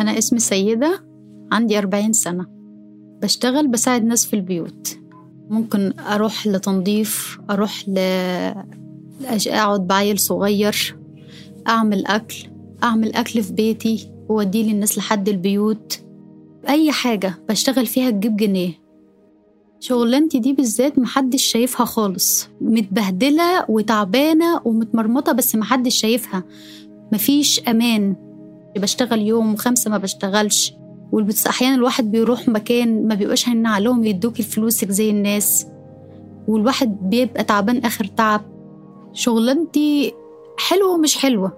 أنا اسمي سيدة عندي أربعين سنة. بشتغل بساعد ناس في البيوت. ممكن أروح لتنظيف أروح ل... أقعد بعيل صغير أعمل أكل أعمل أكل في بيتي وأوديه للناس لحد البيوت. أي حاجة بشتغل فيها تجيب جنيه. شغلانتي دي بالذات محدش شايفها خالص. متبهدلة وتعبانة ومتمرمطة بس محدش شايفها. مفيش أمان. بشتغل يوم وخمسة ما بشتغلش. والبس أحيانا الواحد بيروح مكان ما بيبقاش هن عليهم يدوكي فلوسك زي الناس. والواحد بيبقى تعبان آخر تعب. شغلانتي حلوة ومش حلوة.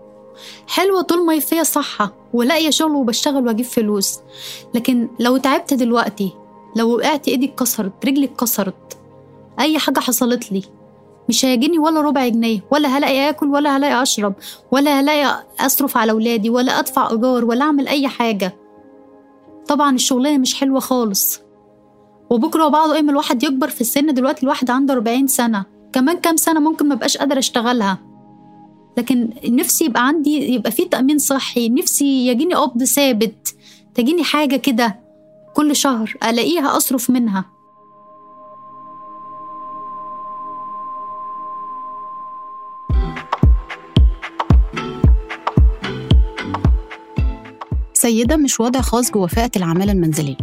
حلوة طول ما فيها صحة ولاقية شغل وبشتغل وأجيب فلوس. لكن لو تعبت دلوقتي لو وقعت إيدي اتكسرت رجلي اتكسرت أي حاجة حصلت لي مش هيجيني ولا ربع جنيه ولا هلاقي آكل ولا هلاقي أشرب ولا هلاقي أصرف على أولادي ولا أدفع إيجار ولا أعمل أي حاجة. طبعا الشغلانة مش حلوة خالص. وبكرة وبعض أيام الواحد يكبر في السن دلوقتي الواحد عنده 40 سنة. كمان كام سنة ممكن مبقاش قادرة أشتغلها. لكن نفسي يبقى عندي يبقى في تأمين صحي نفسي يجيني قبض ثابت تجيني حاجة كده كل شهر ألاقيها أصرف منها. سيدة مش وضع خاص فئة العمالة المنزلية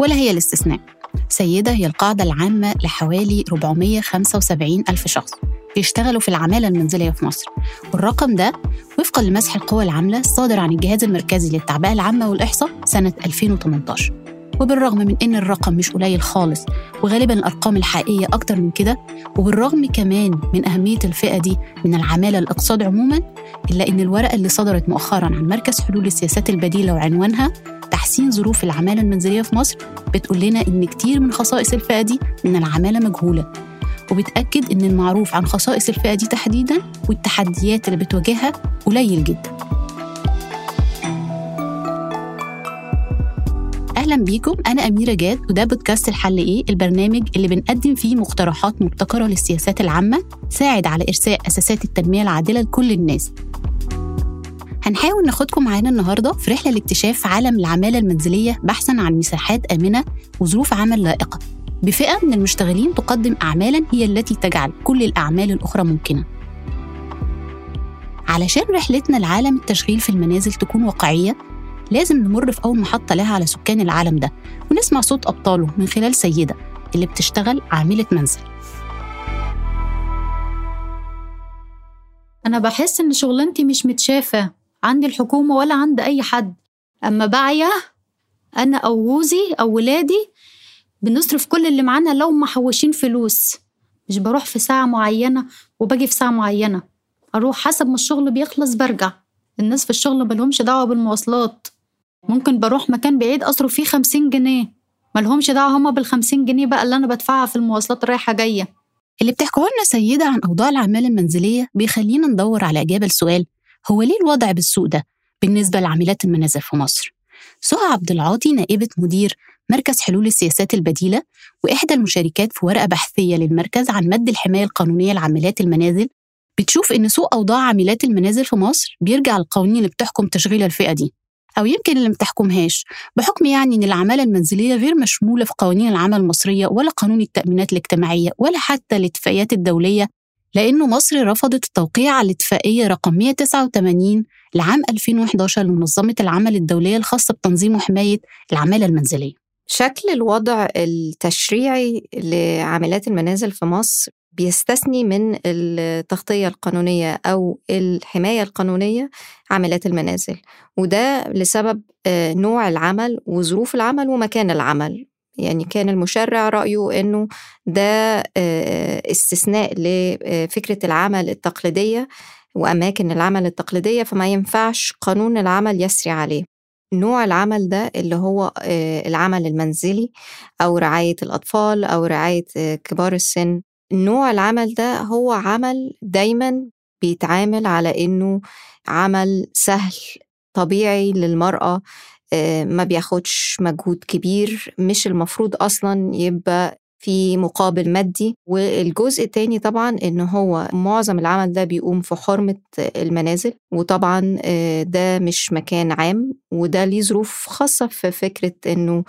ولا هي الاستثناء. سيدة هي القاعدة العامة لحوالي 475 ألف شخص بيشتغلوا في العمالة المنزلية في مصر. والرقم ده وفقا لمسح القوى العاملة الصادر عن الجهاز المركزي للتعبئة العامة والإحصاء سنة 2018 وبالرغم من إن الرقم مش قليل خالص وغالبا الأرقام الحقيقية أكتر من كده وبالرغم كمان من أهمية الفئة دي من العمالة الأقتصاد عموما إلا إن الورقة اللي صدرت مؤخرا عن مركز حلول السياسات البديلة وعنوانها تحسين ظروف العمالة المنزلية في مصر بتقول لنا إن كتير من خصائص الفئة دي من العمالة مجهولة وبتأكد إن المعروف عن خصائص الفئة دي تحديدا والتحديات اللي بتواجهها قليل جدا. أهلا بيكم. أنا أميرة جاد وده بودكاست الحل إيه؟ البرنامج اللي بنقدم فيه مقترحات مبتكرة للسياسات العامة تساعد على إرساء أساسات التنمية العادلة لكل الناس. هنحاول ناخدكم معانا النهارده في رحلة لاكتشاف عالم العمالة المنزلية بحثا عن مساحات آمنة وظروف عمل لائقة. بفئة من المشتغلين تقدم اعمالا هي التي تجعل كل الأعمال الأخرى ممكنة. علشان رحلتنا لعالم التشغيل في المنازل تكون واقعية لازم نمر في أول محطة لها على سكان العالم ده ونسمع صوت أبطاله من خلال سيدة اللي بتشتغل عاملة منزل. أنا بحس إن شغلانتي مش متشافة عند الحكومة ولا عند أي حد. أما باعية أنا أو جوزي أو ولادي بنصرف كل اللي معانا لو محوشين فلوس. مش بروح في ساعة معينة وباجي في ساعة معينة. أروح حسب ما الشغل بيخلص برجع. الناس في الشغل ملهمش دعوة بالمواصلات. ممكن بروح مكان بعيد أصرف فيه خمسين جنيه. ملهمش دعوة هما بالخمسين جنيه بقى اللي أنا بدفعها في المواصلات رايحة جاية. اللي بتحكوه لنا سيدة عن أوضاع العمالة المنزلية بيخلينا ندور على إجابة لسؤال هو ليه الوضع بالسوء ده بالنسبة لعاملات المنازل في مصر؟ سهى عبد العاطي نائبة مدير مركز حلول السياسات البديلة وإحدى المشاركات في ورقة بحثية للمركز عن مد الحماية القانونية لعاملات المنازل بتشوف إن سوء أوضاع عاملات المنازل في مصر بيرجع للقوانين اللي بتحكم تشغيل الفئة دي. أو يمكن اللي متحكمهاش بحكم يعني إن العمالة المنزلية غير مشمولة في قوانين العمل المصرية ولا قانون التأمينات الاجتماعية ولا حتى الاتفاقيات الدولية لأنه مصر رفضت التوقيع على الاتفاقية رقم 189 لعام 2011 لمنظمة العمل الدولية الخاصة بتنظيم وحماية العمالة المنزلية. شكل الوضع التشريعي لعاملات المنازل في مصر بيستثني من التغطية القانونية أو الحماية القانونية عاملات المنازل. وده لسبب نوع العمل وظروف العمل ومكان العمل. يعني كان المشرع رأيه أنه ده استثناء لفكرة العمل التقليدية وأماكن العمل التقليدية فما ينفعش قانون العمل يسري عليه. نوع العمل ده اللي هو العمل المنزلي أو رعاية الأطفال أو رعاية كبار السن نوع العمل ده هو عمل دايما بيتعامل على إنه عمل سهل طبيعي للمرأة ما بياخدش مجهود كبير مش المفروض أصلا يبقى في مقابل مادي. والجزء التاني طبعا إن هو معظم العمل ده بيقوم في حرمة المنازل. وطبعا آه، ده مش مكان عام. وده ليه ظروف خاصة في فكرة إنه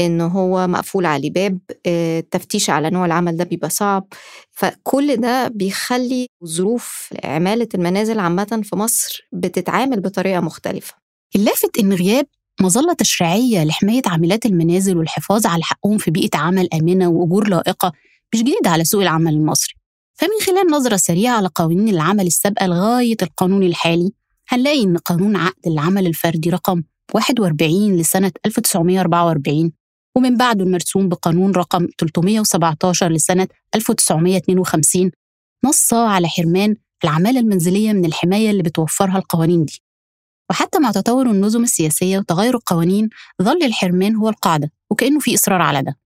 إن هو مقفول عليه باب آه، التفتيش على نوع العمل ده بيبقى صعب. فكل ده بيخلي ظروف عمالة المنازل عامة في مصر بتتعامل بطريقة مختلفة. اللافت إن غياب مظلة تشريعية لحماية عاملات المنازل والحفاظ على حقهم في بيئة عمل آمنة وأجور لائقة مش جديدة على سوق العمل المصري. فمن خلال نظرة سريعة على قوانين العمل السابقة لغاية القانون الحالي هنلاقي إن قانون عقد العمل الفردي رقم 41 لسنة 1944 ومن بعده المرسوم بقانون رقم 317 لسنة 1952 نص على حرمان العمالة المنزلية من الحماية اللي بتوفرها القوانين دي. وحتى مع تطور النظم السياسية وتغير القوانين ظل الحرمان هو القاعدة وكأنه في إصرار على ده.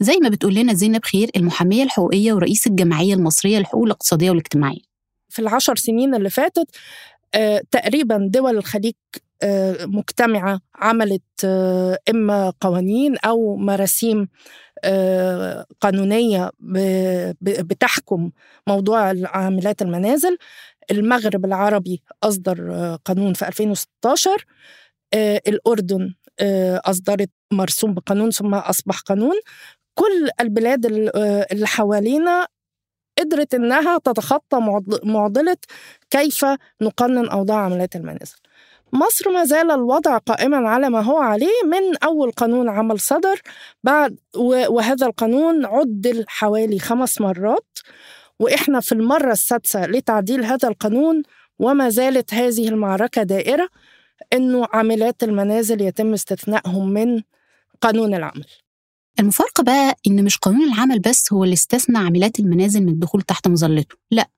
زي ما بتقول لنا زينب خير المحامية الحقوقية ورئيس الجمعية المصرية للحقوق الاقتصادية والاجتماعية. في العشر سنين اللي فاتت آه، تقريبا دول الخليج آه، مجتمعة عملت آه، إما قوانين أو مراسيم قانونية بتحكم موضوع عاملات المنازل. المغرب العربي أصدر آه، قانون في 2016 آه، الأردن آه، أصدرت مرسوم بقانون ثم أصبح قانون. كل البلاد ال- اللي حوالينا قدرت إنها تتخطى معض- معضلة كيف نقنن أوضاع عملات المنازل. مصر ما زال الوضع قائما على ما هو عليه من أول قانون عمل صدر بعد وهذا القانون عدل حوالي خمس مرات. وإحنا في المرة السادسة لتعديل هذا القانون وما زالت هذه المعركة دائرة إنه عاملات المنازل يتم استثنائهم من قانون العمل. المفارقة بقى إن مش قانون العمل بس هو اللي استثنى عاملات المنازل من الدخول تحت مظلته لا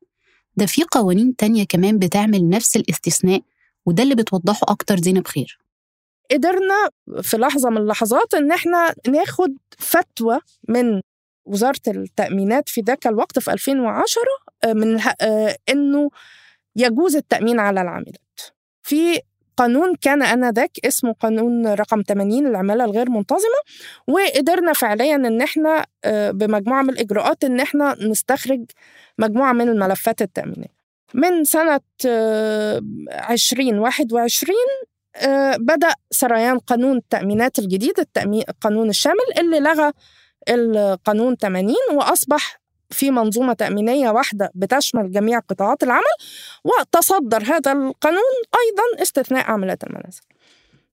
ده في قوانين تانية كمان بتعمل نفس الاستثناء وده اللي بتوضحه أكتر زينب خير. قدرنا في لحظة من اللحظات إن إحنا ناخد فتوى من وزارة التأمينات في ذاك الوقت في 2010 آه، من آه، إنه يجوز التأمين على العاملات. في قانون كان آنذاك اسمه قانون رقم 80 للعمالة الغير منتظمة وقدرنا فعليا إن إحنا آه، بمجموعة من الإجراءات إن إحنا نستخرج مجموعة من الملفات التأمينية. من سنة آه، 2021 آه، بدأ سريان قانون التأمينات الجديد التأمين القانون الشامل اللي لغى القانون 80 وأصبح في منظومة تأمينية واحدة بتشمل جميع قطاعات العمل وتصدر هذا القانون أيضا استثناء عاملات المنازل.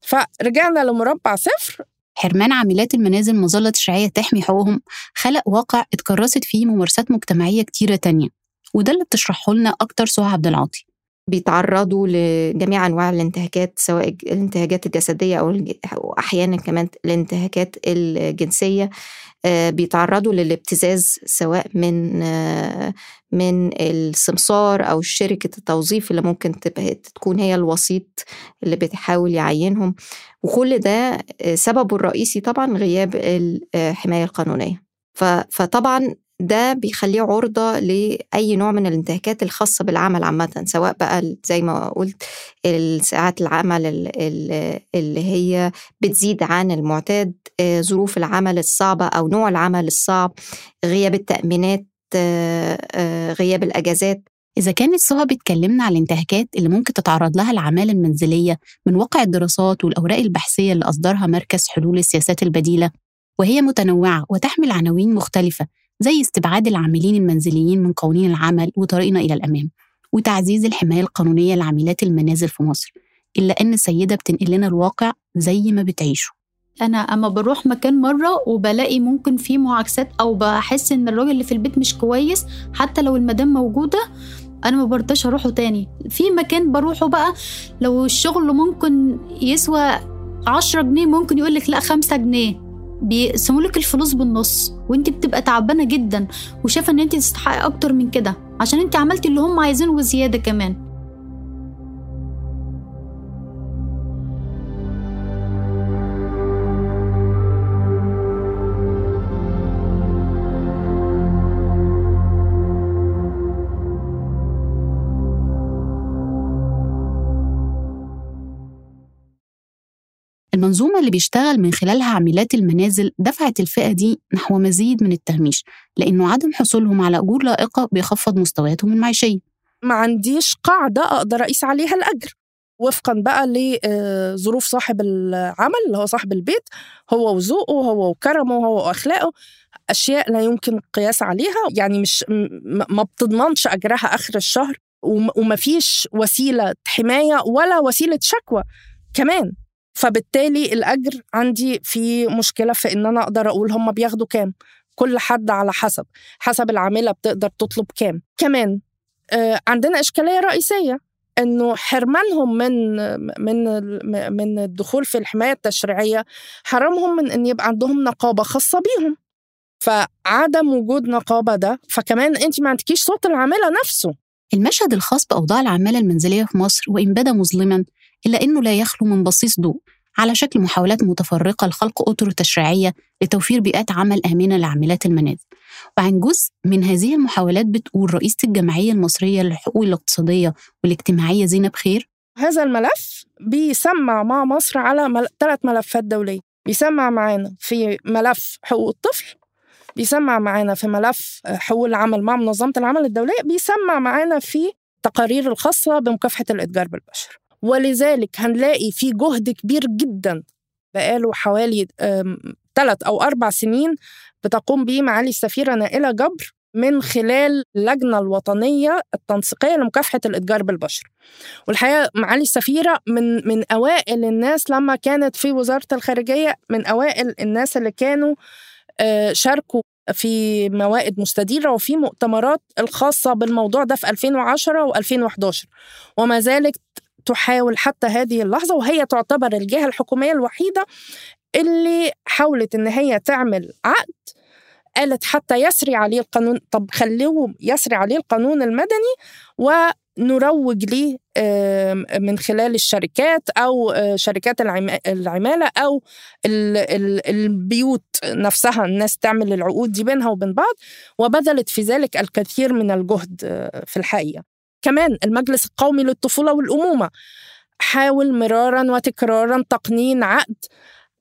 فرجعنا لمربع صفر. حرمان عاملات المنازل مظلة تشريعية تحمي حقوقهم خلق واقع اتكرست فيه ممارسات مجتمعية كتيرة تانية وده اللي بتشرحه لنا أكتر سهى عبد العاطي. بيتعرضوا لجميع أنواع الانتهاكات سواء الانتهاكات الجسدية أو الج- أو أحيانا كمان الانتهاكات الجنسية آه، بيتعرضوا للابتزاز سواء من آه، من السمسار أو شركة التوظيف اللي ممكن تكون هي الوسيط اللي بيحاول يعينهم. وكل ده آه، سببه الرئيسي طبعا غياب الحمايه القانونية. فطبعا ده بيخليه عرضة لأي نوع من الانتهاكات الخاصة بالعمل عامة سواء بقى زي ما قلت ساعات العمل ال- ال- اللي هي بتزيد عن المعتاد آه، ظروف العمل الصعبة أو نوع العمل الصعب غياب التأمينات آه، آه، غياب الأجازات. إذا كانت سهى بتكلمنا على الانتهاكات اللي ممكن تتعرض لها العمالة المنزلية من واقع الدراسات والأوراق البحثية اللي أصدرها مركز حلول السياسات البديلة وهي متنوعة وتحمل عناوين مختلفة زي استبعاد العاملين المنزليين من قوانين العمل وطريقنا إلى الأمام وتعزيز الحماية القانونية لعاملات المنازل في مصر إلا أن السيدة بتنقل لنا الواقع زي ما بتعيشه. أنا أما بروح مكان مرة وبلاقي ممكن في معاكسات أو بحس إن الراجل اللي في البيت مش كويس حتى لو المدام موجودة أنا ما برضاش أروحه تاني. في مكان بروحه بقى لو الشغل ممكن يسوى عشرة جنيه ممكن يقولك لا خمسة جنيه. بيقسموا لك الفلوس بالنص وانت بتبقى تعبانة جدا وشايفة إن انت تستحقي أكتر من كده عشان انت عملتي اللي هم عايزينه وزيادة كمان. المنظومة اللي بيشتغل من خلالها عاملات المنازل دفعت الفئة دي نحو مزيد من التهميش لأنه عدم حصولهم على أجور لائقة بيخفض مستوياتهم المعيشية. ما عنديش قاعدة أقدر أقيس عليها الأجر. وفقا بقى لظروف صاحب العمل اللي هو صاحب البيت هو وذوقه هو وكرمه هو وأخلاقه أشياء لا يمكن القياس عليها يعني مش ما بتضمنش أجرها آخر الشهر وما فيش وسيلة حماية ولا وسيلة شكوى كمان. فبالتالي الأجر عندي في مشكلة في إن أنا أقدر أقول هم بياخدوا كام. كل حد على حسب حسب العاملة بتقدر تطلب كام. كمان آه عندنا إشكالية رئيسية إنه حرمانهم من من من الدخول في الحماية التشريعية حرمهم من إن يبقى عندهم نقابة خاصة بيهم. فعدم وجود نقابة ده فكمان انت ما عندكيش صوت العاملة نفسه. المشهد الخاص بأوضاع العماله المنزلية في مصر وإن بدا مظلما إلا إنه لا يخلو من بصيص ضوء. على شكل محاولات متفرقة لخلق اطر تشريعية لتوفير بيئات عمل آمنة لعاملات المنازل. وعن جزء من هذه المحاولات بتقول رئيسة الجمعية المصرية للحقوق الاقتصادية والاجتماعية زينب خير. هذا الملف بيسمع مع مصر على. ثلاث ملفات دولية. بيسمع معانا في ملف حقوق الطفل بيسمع معانا في ملف حقوق العمل مع منظمة العمل الدولية بيسمع معانا في تقارير الخاصة بمكافحة الإتجار بالبشر. ولذلك هنلاقي في جهد كبير جدا بقاله حوالي ثلاث أو أربع سنين بتقوم به معالي السفيرة نائلة جبر من خلال اللجنة الوطنية التنسيقية لمكافحة الإتجار بالبشر. والحقيقة معالي السفيرة من من أوائل الناس لما كانت في وزارة الخارجية من أوائل الناس اللي كانوا شاركوا في موائد مستديرة وفي مؤتمرات الخاصة بالموضوع ده في 2010 و2011 وما زالت تحاول حتى هذه اللحظة وهي تعتبر الجهة الحكومية الوحيدة اللي حاولت إن هي تعمل عقد قالت حتى يسري عليه القانون طب خلوه يسري عليه القانون المدني ونروج ليه من خلال الشركات أو شركات العمالة أو البيوت نفسها الناس تعمل العقود دي بينها وبين بعض وبذلت في ذلك الكثير من الجهد في الحقيقة. كمان المجلس القومي للطفولة والأمومة. حاول مرارا وتكرارا تقنين عقد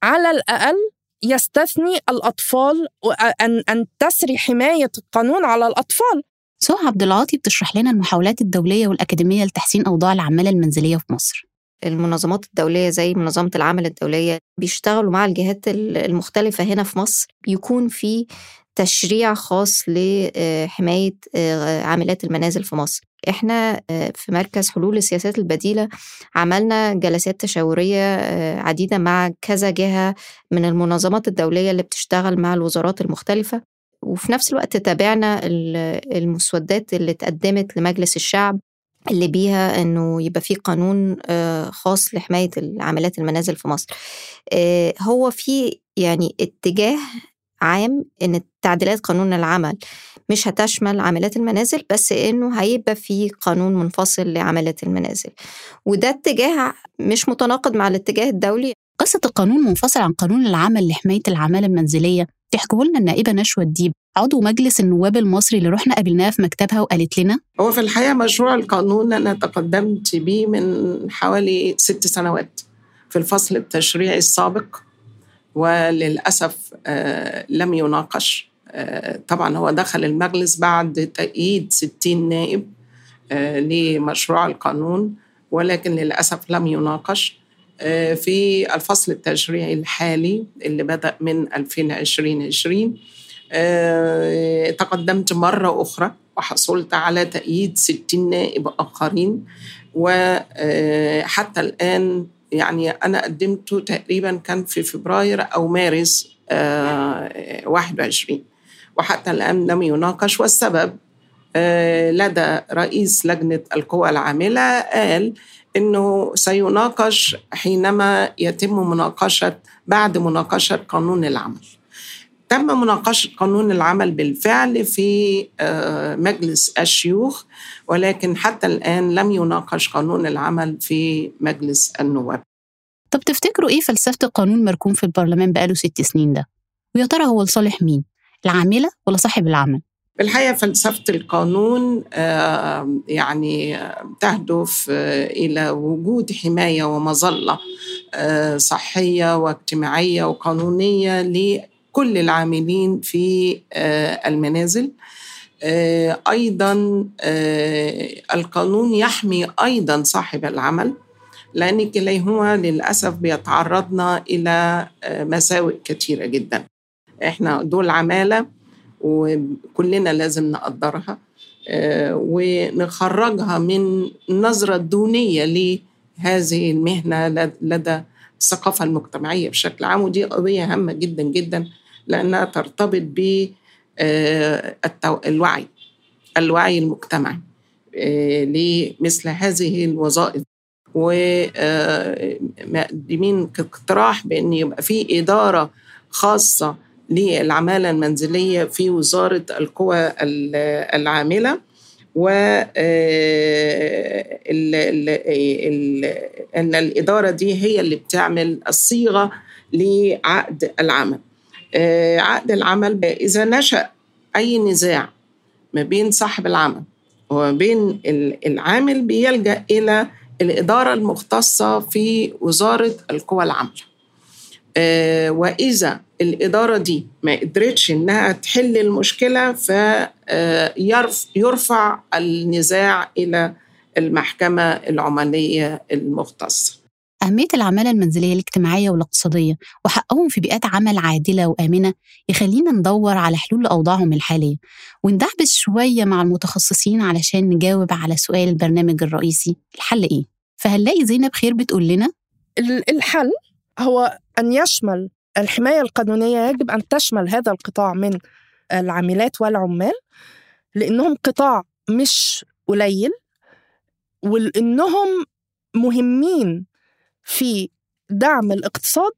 على الأقل يستثني الأطفال ان أن تسري حماية القانون على الأطفال. سهى عبد العاطي بتشرح لنا المحاولات الدولية والأكاديمية لتحسين أوضاع العمالة المنزلية في مصر. المنظمات الدولية زي منظمة العمل الدولية بيشتغلوا مع الجهات المختلفة هنا في مصر. بيكون في تشريع خاص لحماية عاملات المنازل في مصر. إحنا في مركز حلول السياسات البديلة عملنا جلسات تشاورية عديدة مع كذا جهة من المنظمات الدولية اللي بتشتغل مع الوزارات المختلفة. وفي نفس الوقت تابعنا المسودات اللي اتقدمت لمجلس الشعب اللي بيها إنه يبقى في قانون خاص لحماية عاملات المنازل في مصر. هو في يعني اتجاه عام إن تعديلات قانون العمل مش هتشمل عاملات المنازل بس إنه هيبقى في قانون منفصل لعاملات المنازل. وده اتجاه مش متناقض مع الاتجاه الدولي. قصة القانون منفصل عن قانون العمل لحماية العمالة المنزلية تحكيه لنا النائبة نشوى الديب عضو مجلس النواب المصري اللي رحنا قابلناها في مكتبها وقالت لنا هو في الحقيقة مشروع القانون أنا تقدمت بيه من حوالي ست سنوات في الفصل التشريعي السابق. وللأسف لم يناقش. طبعا هو دخل المجلس بعد تأييد 60 نائب لمشروع القانون ولكن للأسف لم يناقش. في الفصل التشريعي الحالي اللي بدأ من 2020 تقدمت مرة أخرى وحصلت على تأييد 60 نائب آخرين وحتى الآن يعني أنا قدمته تقريبا كان في فبراير أو مارس 21 وحتى الآن لم يناقش والسبب لدى رئيس لجنة القوى العاملة قال إنه سيناقش حينما يتم مناقشة بعد مناقشة قانون العمل. تم مناقشة قانون العمل بالفعل في مجلس الشيوخ ولكن حتى الآن لم يناقش قانون العمل في مجلس النواب. طب تفتكروا إيه فلسفة القانون مركون في البرلمان بقاله ست سنين ده؟ ويا ترى هو لصالح مين؟ العاملة ولا صاحب العمل؟ بالحقيقة فلسفة القانون يعني تهدف إلى وجود حماية ومظلة آه، صحية واجتماعية وقانونية لكل العاملين في آه، المنازل. آه، أيضا القانون يحمي أيضا صاحب العمل لأن كليهما للأسف بيتعرضنا إلى مساوئ كثيرة جدا. إحنا دول عمالة وكلنا لازم نقدرها ونخرجها من النظرة الدونية هذه المهنة لدى الثقافة المجتمعية بشكل عام ودي قضية هامة جدا جدا. لأنها ترتبط ب آه، الوعي الوعي المجتمعي آه، لمثل هذه الوظائف. ومقدمين آه، اقتراح بأن يبقى في إدارة خاصة للعمالة المنزلية في وزارة القوى العاملة و أن الإدارة دي هي اللي بتعمل الصيغة لعقد العمل. عقد العمل إذا نشأ أي نزاع ما بين صاحب العمل وما بين العامل بيلجأ إلى الإدارة المختصة في وزارة القوى العامله آه، وإذا الإدارة دي ما قدرتش إنها تحل المشكلة فيرفع النزاع إلى المحكمة العماليه المختصة. أهمية العمالة المنزلية الاجتماعية والاقتصادية وحقهم في بيئات عمل عادلة وآمنة يخلينا ندور على حلول لأوضاعهم الحالية وندعبس شوية مع المتخصصين علشان نجاوب على سؤال البرنامج الرئيسي الحل إيه؟ فهنلاقي زينب خير بتقول لنا الحل هو أن يشمل الحماية القانونية يجب أن تشمل هذا القطاع من العاملات والعمال لأنهم قطاع مش قليل ولأنهم مهمين في دعم الاقتصاد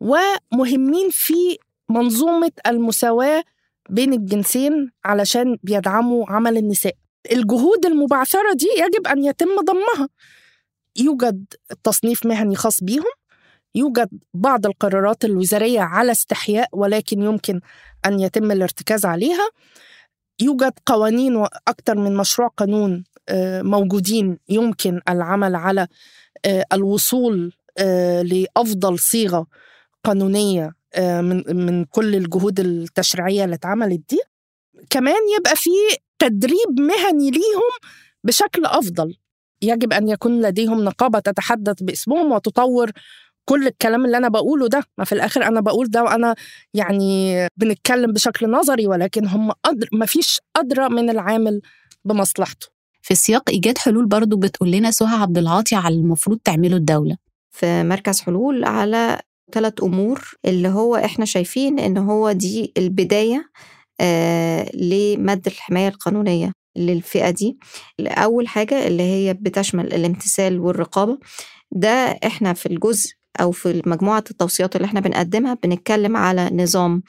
ومهمين في منظومة المساواة بين الجنسين علشان بيدعموا عمل النساء. الجهود المبعثرة دي يجب أن يتم ضمها. يوجد تصنيف مهني خاص بيهم. يوجد بعض القرارات الوزارية على استحياء ولكن يمكن أن يتم الارتكاز عليها. يوجد قوانين وأكثر من مشروع قانون آه، موجودين يمكن العمل على الوصول آه، لأفضل صيغة قانونية من من كل الجهود التشريعية اللي اتعملت دي. كمان يبقى في تدريب مهني ليهم بشكل أفضل. يجب أن يكون لديهم نقابة تتحدث باسمهم وتطور كل الكلام اللي أنا بقوله ده. ما في الآخر أنا بقول ده وأنا يعني بنتكلم بشكل نظري ولكن هم أدر ما فيش أدرى من العامل بمصلحته. في سياق إيجاد حلول برضو بتقول لنا سهى عبد العاطي على المفروض تعمله الدولة. في مركز حلول على ثلاث أمور اللي هو إحنا شايفين إن هو دي البداية آه لمد الحماية القانونية للفئة دي. اول حاجة اللي هي بتشمل الامتثال والرقابة. ده إحنا في الجزء أو في مجموعة التوصيات اللي إحنا بنقدمها بنتكلم على نظام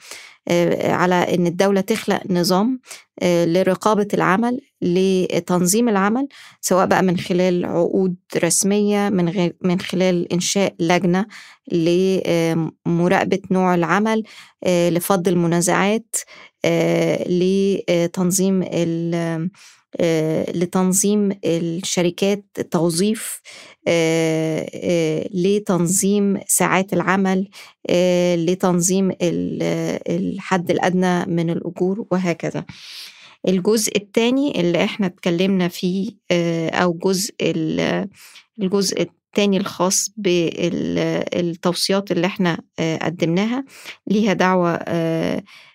آه، على إن الدولة تخلق نظام آه، لرقابة العمل لتنظيم العمل سواء بقى من خلال عقود رسمية من, من خلال إنشاء لجنة لمراقبة نوع العمل آه، لفض المنازعات لتنظيم لتنظيم الشركات التوظيف آه، آه، لتنظيم ساعات العمل لتنظيم الحد الأدنى من الأجور وهكذا. الجزء الثاني اللي إحنا اتكلمنا فيه أو جزء الجزء الثاني الخاص بالتوصيات اللي إحنا قدمناها ليها دعوة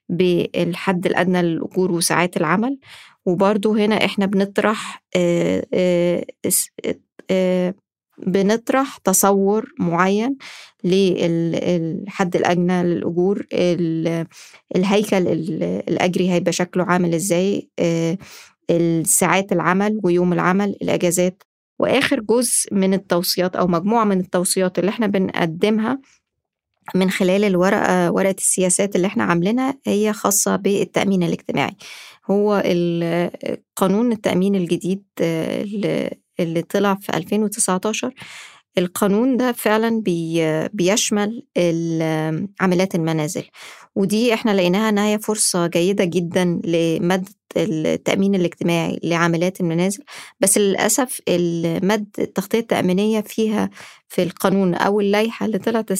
بالحد الأدنى للأجور وساعات العمل. وبرضو هنا إحنا بنطرح بنطرح تصور معين للحد الأدنى للأجور الهيكل الأجري هيبقى شكله عامل إزاي الساعات العمل ويوم العمل الأجازات وآخر جزء من التوصيات أو مجموعة من التوصيات اللي إحنا بنقدمها من خلال الورقة ورقة السياسات اللي إحنا عاملينها هي خاصة بالتأمين الاجتماعي. هو قانون التأمين الجديد اللي طلع في 2019 القانون ده فعلا بي بيشمل عاملات المنازل. ودي إحنا لقيناها إنها هي فرصة جيدة جدا لمد التأمين الاجتماعي لعاملات المنازل بس للأسف المد التغطية التأمينية فيها في القانون أو اللائحة اللي طلعت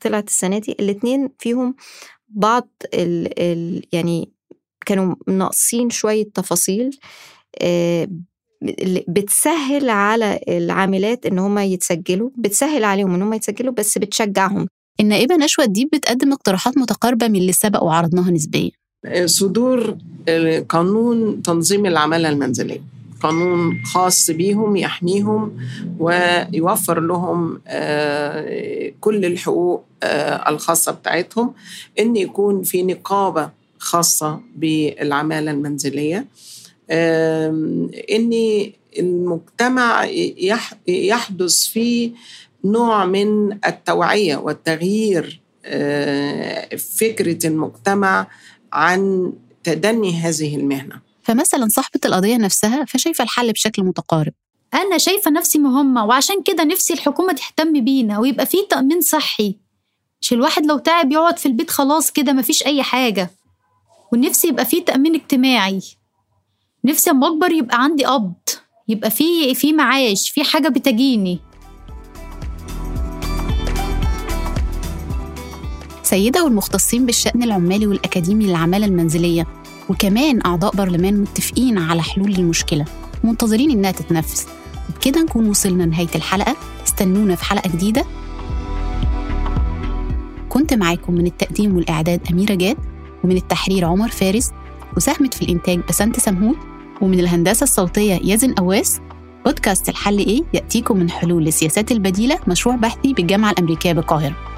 طلعت السنة دي الاتنين فيهم بعض ال ال يعني كانوا ناقصين شوية تفاصيل آه، بتسهل على العاملات إن هم يتسجلوا بتسهل عليهم إن هم يتسجلوا بس بتشجعهم. النائبة نشوى الديب بتقدم اقتراحات متقاربة من اللي سبق وعرضناها نسبيا. صدور قانون تنظيم العمالة المنزلية. قانون خاص بيهم يحميهم ويوفر لهم آه، كل الحقوق آه، الخاصة بتاعتهم إن يكون في نقابة خاصة بالعمالة المنزلية. إن المجتمع يح- يحدث فيه نوع من التوعية والتغيير آه، فكرة المجتمع عن تدني هذه المهنة. فمثلا صاحبة القضية نفسها فشايفة الحل بشكل متقارب. أنا شايفة نفسي مهمة وعشان كده نفسي الحكومة تهتم بينا ويبقى فيه تأمين صحي. مش الواحد لو تعب يقعد في البيت خلاص كده مفيش أي حاجة. ونفسي يبقى فيه تأمين اجتماعي. نفسي أما أكبر يبقى عندي قبض يبقى فيه في معاش في حاجة بتجيني. سيدة والمختصين بالشأن العمالي والأكاديمي للعمالة المنزلية وكمان أعضاء برلمان متفقين على حلول للمشكلة منتظرين إنها تتنفذ. وبكده نكون وصلنا لنهاية الحلقة. استنونا في حلقة جديدة. كنت معاكم من التقديم والإعداد أميرة جاد ومن التحرير عمر فارس وساهمت في الإنتاج بسنت سمهوت ومن الهندسة الصوتية يزن أواس. بودكاست الحل إيه؟ يأتيكم من حلول للسياسات البديلة مشروع بحثي بالجامعة الأمريكية بالقاهرة